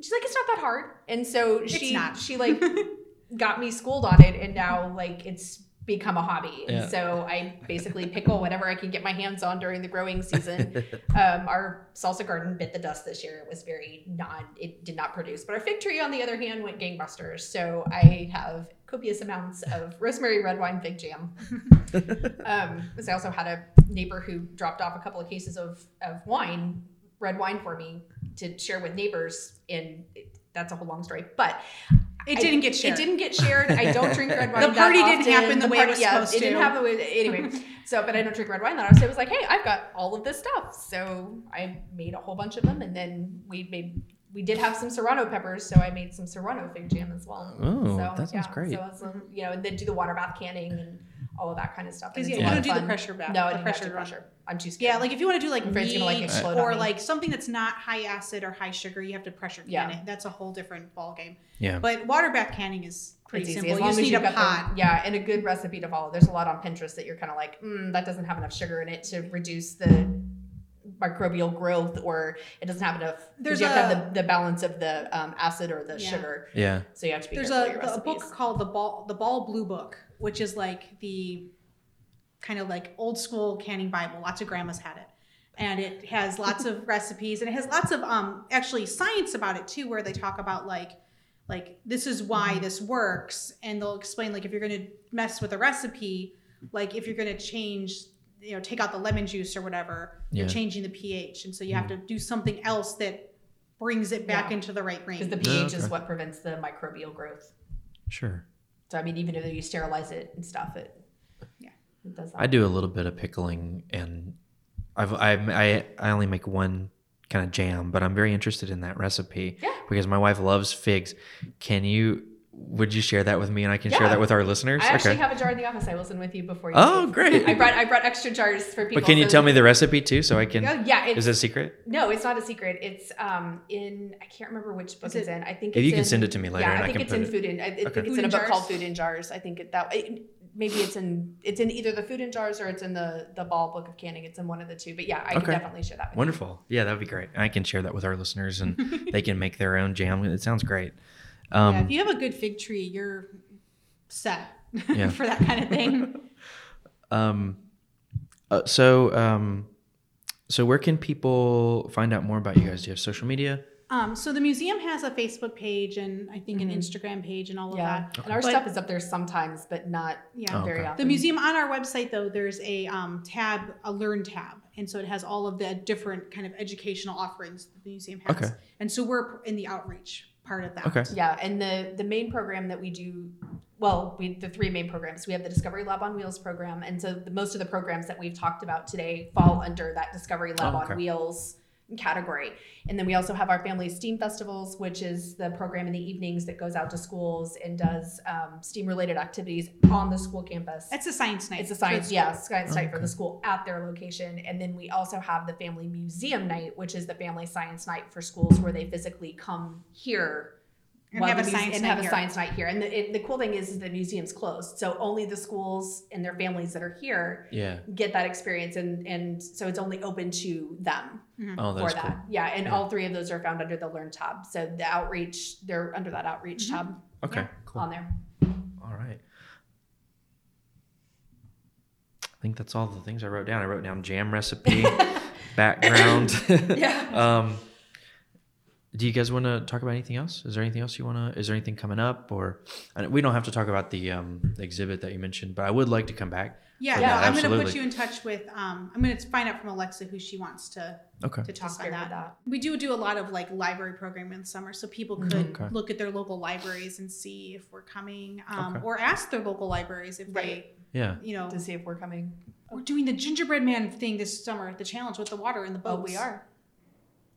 Speaker 3: She's like, it's not that hard. And so
Speaker 2: It's
Speaker 3: she
Speaker 2: not.
Speaker 3: she like got me schooled on it and now like it's become a hobby. And
Speaker 1: Yeah.
Speaker 3: so I basically pickle whatever I can get my hands on during the growing season. um, our salsa garden bit the dust this year. It was very non it did not produce. But our fig tree on the other hand went gangbusters. So I have copious amounts of rosemary red wine fig jam. um, I also had a neighbor who dropped off a couple of cases of, of wine, red wine for me to share with neighbors. And it, that's a whole long story. But
Speaker 2: It
Speaker 3: I-
Speaker 2: didn't get shared.
Speaker 3: It didn't get shared. I don't drink red wine.
Speaker 2: The
Speaker 3: that
Speaker 2: party didn't
Speaker 3: often.
Speaker 2: happen the way it was
Speaker 3: yeah,
Speaker 2: supposed
Speaker 3: It didn't happen the way. Anyway, so but I don't drink red wine that often. So it was like, hey, I've got all of this stuff. So I made a whole bunch of them, and then we made. We did have some serrano peppers, so I made some serrano fig jam as well.
Speaker 1: Oh,
Speaker 3: so,
Speaker 1: that sounds great.
Speaker 3: So it's, um, you know, and then do the water bath canning and all of that kind of stuff.
Speaker 2: Because yeah, you
Speaker 3: lot
Speaker 2: don't
Speaker 3: of
Speaker 2: do the pressure bath.
Speaker 3: No, I
Speaker 2: the
Speaker 3: didn't have
Speaker 2: pressure
Speaker 3: to pressure. I'm too scared.
Speaker 2: Yeah, like if you want to do like
Speaker 3: I'm gonna, like,
Speaker 2: mead
Speaker 3: explode on
Speaker 2: or like something that's not high acid or high sugar, you have to pressure can
Speaker 3: Yeah.
Speaker 2: it. That's a whole different ball game.
Speaker 1: yeah.
Speaker 2: But water bath canning is pretty
Speaker 3: It's easy.
Speaker 2: simple.
Speaker 3: As
Speaker 2: You
Speaker 3: long
Speaker 2: just
Speaker 3: as
Speaker 2: need
Speaker 3: you've
Speaker 2: a
Speaker 3: got
Speaker 2: pot.
Speaker 3: The, yeah, and a good recipe to follow. There's a lot on Pinterest that you're kind of like, mm, that doesn't have enough sugar in it to reduce the microbial growth, or it doesn't have enough.
Speaker 2: There's
Speaker 3: There's you have to
Speaker 2: a-
Speaker 3: have the, the balance of the um, acid or the
Speaker 2: Yeah.
Speaker 3: sugar.
Speaker 1: yeah.
Speaker 3: So you have to be
Speaker 2: There's a,
Speaker 3: your
Speaker 2: a book called the ball the ball blue book, which is like the kind of like old school canning Bible. Lots of grandmas had it. And it has lots of recipes and it has lots of um actually science about it too, where they talk about like like this is why
Speaker 3: Mm-hmm.
Speaker 2: this works and they'll explain like if you're gonna mess with a recipe, like if you're gonna change you know, take out the lemon juice or whatever, you're changing the pH. And so you have to do something else that brings it back
Speaker 3: Yeah.
Speaker 2: into the right range.
Speaker 3: because the pH
Speaker 1: okay.
Speaker 3: is what prevents the microbial growth.
Speaker 1: Sure.
Speaker 3: So I mean, even if you sterilize it and stuff, it
Speaker 2: Yeah.
Speaker 3: it does that.
Speaker 1: I do a little bit of pickling, and I've I I, I only make one kind of jam, but I'm very interested in that recipe
Speaker 3: Yeah.
Speaker 1: because my wife loves figs. Can you? Would you share that with me, and I can share that with our listeners?
Speaker 3: I actually have a jar in the office. I listen with you before. you
Speaker 1: Oh,
Speaker 3: leave.
Speaker 1: great.
Speaker 3: I brought I brought extra jars for people.
Speaker 1: but can you
Speaker 3: so
Speaker 1: tell me the recipe too, so I can?
Speaker 3: Yeah, yeah, it's,
Speaker 1: Is it a secret?
Speaker 3: no, it's not a secret. It's um in I can't remember which book
Speaker 2: Is
Speaker 3: it's
Speaker 2: it-
Speaker 3: in. I think
Speaker 1: If
Speaker 3: it's
Speaker 1: you can
Speaker 3: in-
Speaker 1: send it to me later
Speaker 3: Yeah,
Speaker 1: and
Speaker 3: I
Speaker 1: I
Speaker 3: think
Speaker 1: can
Speaker 3: it's
Speaker 1: put
Speaker 3: in
Speaker 1: it-
Speaker 3: food in. I, I
Speaker 1: Okay.
Speaker 3: it's
Speaker 2: Food
Speaker 3: in a
Speaker 2: in
Speaker 3: book called? Food in Jars. I think it, that it, maybe it's in it's in either the Food in Jars or it's in the the Ball Book of Canning. It's in one of the two. But yeah, I can definitely share that. With you.
Speaker 1: Wonderful. Yeah, that would be great. I can share that with our listeners, and they can make their own jam. It sounds great. Um,
Speaker 2: yeah, if you have a good fig tree, you're set
Speaker 1: Yeah.
Speaker 2: for that kind of thing.
Speaker 1: Um, uh, so, um, so where can people find out more about you guys? Do you have social media?
Speaker 2: Um, so the museum has a Facebook page and I think
Speaker 3: Mhm.
Speaker 2: an Instagram page and all of
Speaker 3: Yeah,
Speaker 2: that.
Speaker 3: and our
Speaker 2: But-
Speaker 3: stuff is up there sometimes, but not
Speaker 2: Yeah.
Speaker 1: Oh,
Speaker 3: very
Speaker 1: okay.
Speaker 3: often.
Speaker 2: The museum on our website though, there's a um, tab, a learn tab, and so it has all of the different kind of educational offerings that the museum has.
Speaker 1: Okay.
Speaker 2: And so we're in the outreach part of that.
Speaker 1: Okay.
Speaker 3: Yeah, and the the main program that we do, well, we the three main programs. We have the Discovery Lab on Wheels program, and so the, most of the programs that we've talked about today fall under that Discovery Lab
Speaker 1: Oh, okay.
Speaker 3: on Wheels category. And then we also have our family STEAM festivals, which is the program in the evenings that goes out to schools and does um, STEAM related activities on the school campus.
Speaker 2: It's a science night.
Speaker 3: It's a science, yeah,
Speaker 2: school.
Speaker 3: science night for the school at their location. And then we also have the family museum night, which is the family science night for schools where they physically come here
Speaker 2: And
Speaker 3: while
Speaker 2: have a
Speaker 3: muse-
Speaker 2: science
Speaker 3: and
Speaker 2: night
Speaker 3: have
Speaker 2: here.
Speaker 3: a science night here. And the, it, the cool thing is, is the museum's closed, so only the schools and their families that are here
Speaker 1: Yeah.
Speaker 3: get that experience, and and so it's only open to them
Speaker 1: Oh,
Speaker 3: for that.
Speaker 1: cool.
Speaker 3: Yeah, and
Speaker 1: Yeah.
Speaker 3: all three of those are found under the Learn tab. So the outreach, they're under that outreach
Speaker 2: Mhm.
Speaker 3: tab
Speaker 1: Okay.
Speaker 2: Yeah.
Speaker 1: Cool.
Speaker 3: on there.
Speaker 1: All right. I think that's all the things I wrote down. I wrote down jam recipe, background.
Speaker 3: Yeah.
Speaker 1: um, do you guys want to talk about anything else? Is there anything else you want to? Is there anything coming up, or and we don't have to talk about the um, exhibit that you mentioned, but I would like to come back.
Speaker 2: Yeah,
Speaker 3: Yeah,
Speaker 2: no, I'm going to put you in touch with. Um, I'm going to find out from Alexa who she wants to
Speaker 1: Okay.
Speaker 2: to talk
Speaker 3: Just
Speaker 2: on that.
Speaker 3: that.
Speaker 2: We do do a lot of like library programming in the summer, so people could
Speaker 1: Mm-hmm. Okay.
Speaker 2: look at their local libraries and see if we're coming, um,
Speaker 1: Okay.
Speaker 2: or ask their local libraries if
Speaker 3: Right.
Speaker 1: Yeah.
Speaker 2: you know,
Speaker 3: To see if we're coming.
Speaker 2: we're doing the gingerbread man thing this summer, the challenge with the water in the
Speaker 3: Oh, we are.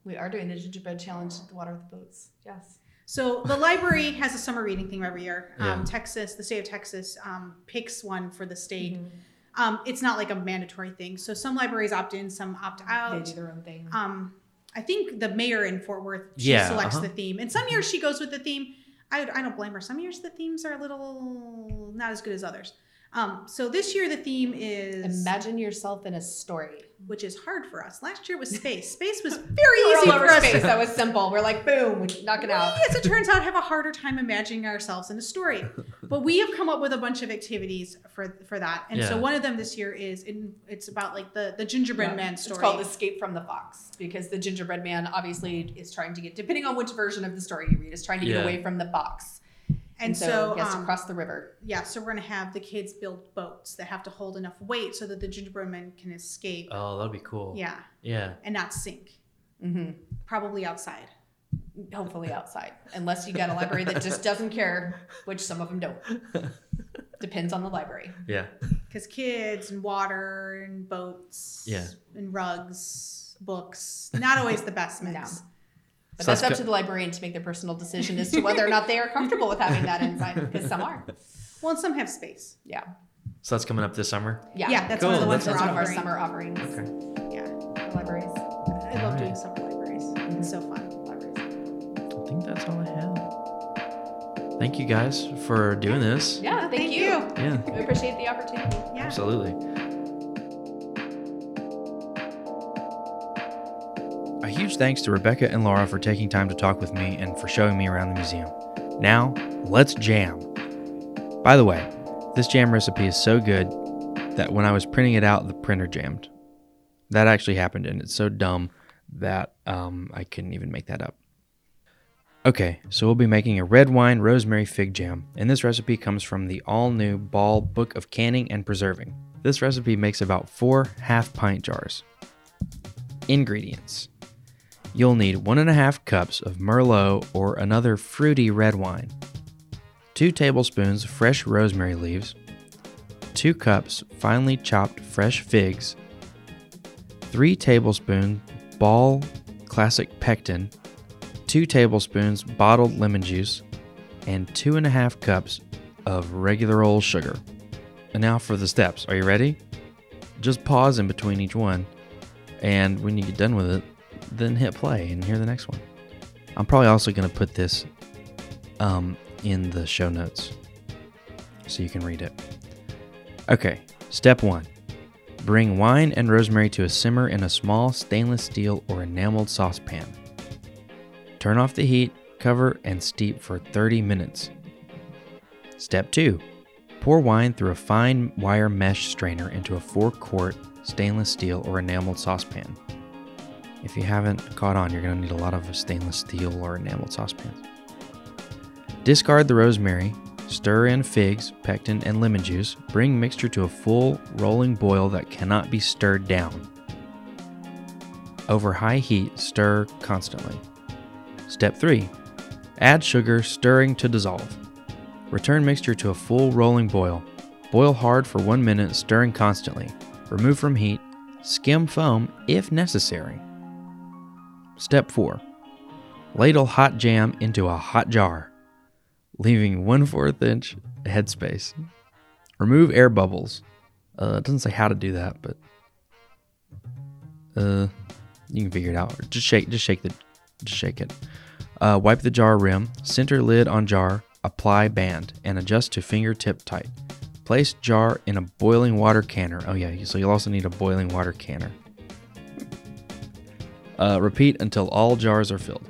Speaker 3: We are doing the gingerbread challenge at the water with the boats. Yes.
Speaker 2: So the library has a summer reading theme every year. Um,
Speaker 1: Yeah.
Speaker 2: Texas, the state of Texas, um, picks one for the state.
Speaker 3: Mhm.
Speaker 2: Um, it's not like a mandatory thing. So some libraries opt in, some opt out.
Speaker 3: They do their own thing.
Speaker 2: Um, I think the mayor in Fort Worth she
Speaker 1: Yeah,
Speaker 2: selects
Speaker 1: uh-huh.
Speaker 2: the theme, and some years she goes with the theme. I, I don't blame her. Some years the themes are a little not as good as others. Um, so this year the theme is
Speaker 3: Imagine yourself in a story.
Speaker 2: which is hard for us. Last year was space. Space was very
Speaker 3: We're
Speaker 2: easy
Speaker 3: all over
Speaker 2: for us.
Speaker 3: space. That was simple. We're like, boom, we knock it out.
Speaker 2: We, as it turns out, have a harder time imagining ourselves in a story. But we have come up with a bunch of activities for for that. And so
Speaker 1: Yeah.
Speaker 2: one of them this year is in, it's about like the the gingerbread
Speaker 3: Yeah.
Speaker 2: man story.
Speaker 3: It's called Escape from the Fox because the gingerbread man obviously is trying to get, depending on which version of the story you read, is trying to
Speaker 1: Yeah.
Speaker 3: get away from the fox.
Speaker 2: And so,
Speaker 3: he has
Speaker 2: um,
Speaker 3: to cross the river.
Speaker 2: yeah, so we're gonna have the kids build boats that have to hold enough weight so that the gingerbread men can escape.
Speaker 1: Oh, that'd be cool.
Speaker 2: Yeah,
Speaker 1: Yeah.
Speaker 2: and not sink.
Speaker 3: hmm
Speaker 2: Probably outside.
Speaker 3: Hopefully outside, unless you got a library that just doesn't care, which some of them don't. Depends on the library.
Speaker 1: Yeah.
Speaker 2: Because kids and water and boats
Speaker 1: Yeah.
Speaker 2: and rugs, books, not always the best mix.
Speaker 3: No. But
Speaker 1: So
Speaker 3: that's
Speaker 1: that's
Speaker 3: up to the librarian to make their personal decision as to whether or not they are comfortable with having that inside, because some are.
Speaker 2: Well, and some have space.
Speaker 3: Yeah.
Speaker 1: So that's coming up this summer.
Speaker 3: Yeah.
Speaker 2: Yeah, that's
Speaker 1: Cool,
Speaker 2: one of the ones
Speaker 1: that
Speaker 2: we're
Speaker 3: That's our summer offerings
Speaker 1: Okay.
Speaker 2: Yeah,
Speaker 3: for libraries.
Speaker 2: I love doing summer libraries. It's so fun.
Speaker 3: libraries.
Speaker 1: I think that's all I have. Thank you guys for doing this.
Speaker 3: Yeah, thank,
Speaker 2: Thank
Speaker 3: you.
Speaker 2: you.
Speaker 1: Yeah.
Speaker 3: We appreciate the opportunity.
Speaker 2: Yeah.
Speaker 1: Absolutely. A huge thanks to Rebecca and Laura for taking time to talk with me and for showing me around the museum. Now, let's jam. By the way, this jam recipe is so good that when I was printing it out, the printer jammed. That actually happened, and it's so dumb that um, I couldn't even make that up. Okay, so we'll be making a red wine rosemary fig jam, and this recipe comes from the all new Ball Book of Canning and Preserving. This recipe makes about four half pint jars. Ingredients You'll need one and a half cups of Merlot or another fruity red wine, two tablespoons fresh rosemary leaves, two cups finely chopped fresh figs, three tablespoons Ball Classic Pectin, two tablespoons bottled lemon juice, and two and a half cups of regular old sugar. And now for the steps. Are you ready? Just pause in between each one, and when you get done with it, then hit play and hear the next one. I'm probably also going to put this um, in the show notes so you can read it. Okay, step one bring wine and rosemary to a simmer in a small stainless steel or enameled saucepan. Turn off the heat, cover, and steep for 30 minutes. Step 2. Pour wine through a fine wire mesh strainer into a 4 quart stainless steel or enameled saucepan. If you haven't caught on, you're going to need a lot of stainless steel or enameled saucepans. Discard the rosemary, stir in figs, pectin, and lemon juice. Bring mixture to a full rolling boil that cannot be stirred down. Over high heat, stir constantly. Step 3. Add sugar, stirring to dissolve. Return mixture to a full rolling boil. Boil hard for 1 minute, stirring constantly. Remove from heat. Skim foam if necessary. Step 4. Ladle hot jam into a hot jar, leaving 1 4th inch headspace. Remove air bubbles. Uh, it doesn't say how to do that, but uh, you can figure it out. Just shake, just shake the, just shake it. Uh, wipe the jar rim, center lid on jar, apply band, and adjust to fingertip tight. Place jar in a boiling water canner. Oh, yeah, so you'll also need a boiling water canner. Uh, repeat until all jars are filled.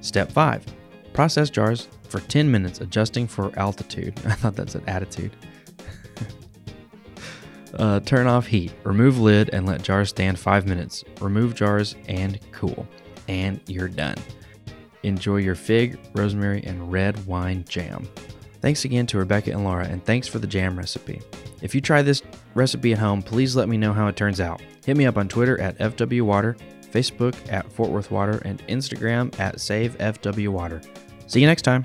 Speaker 1: Step 5. Process jars for 10 minutes, adjusting for altitude. I thought that said attitude. uh, turn off heat. Remove lid and let jars stand 5 minutes. Remove jars and cool. And you're done. Enjoy your fig, rosemary, and red wine jam. Thanks again to Rebecca and Laura, and thanks for the jam recipe. If you try this recipe at home, please let me know how it turns out. Hit me up on Twitter at FWWater, Facebook at Fort Worth Water, and Instagram at SaveFWWater. See you next time.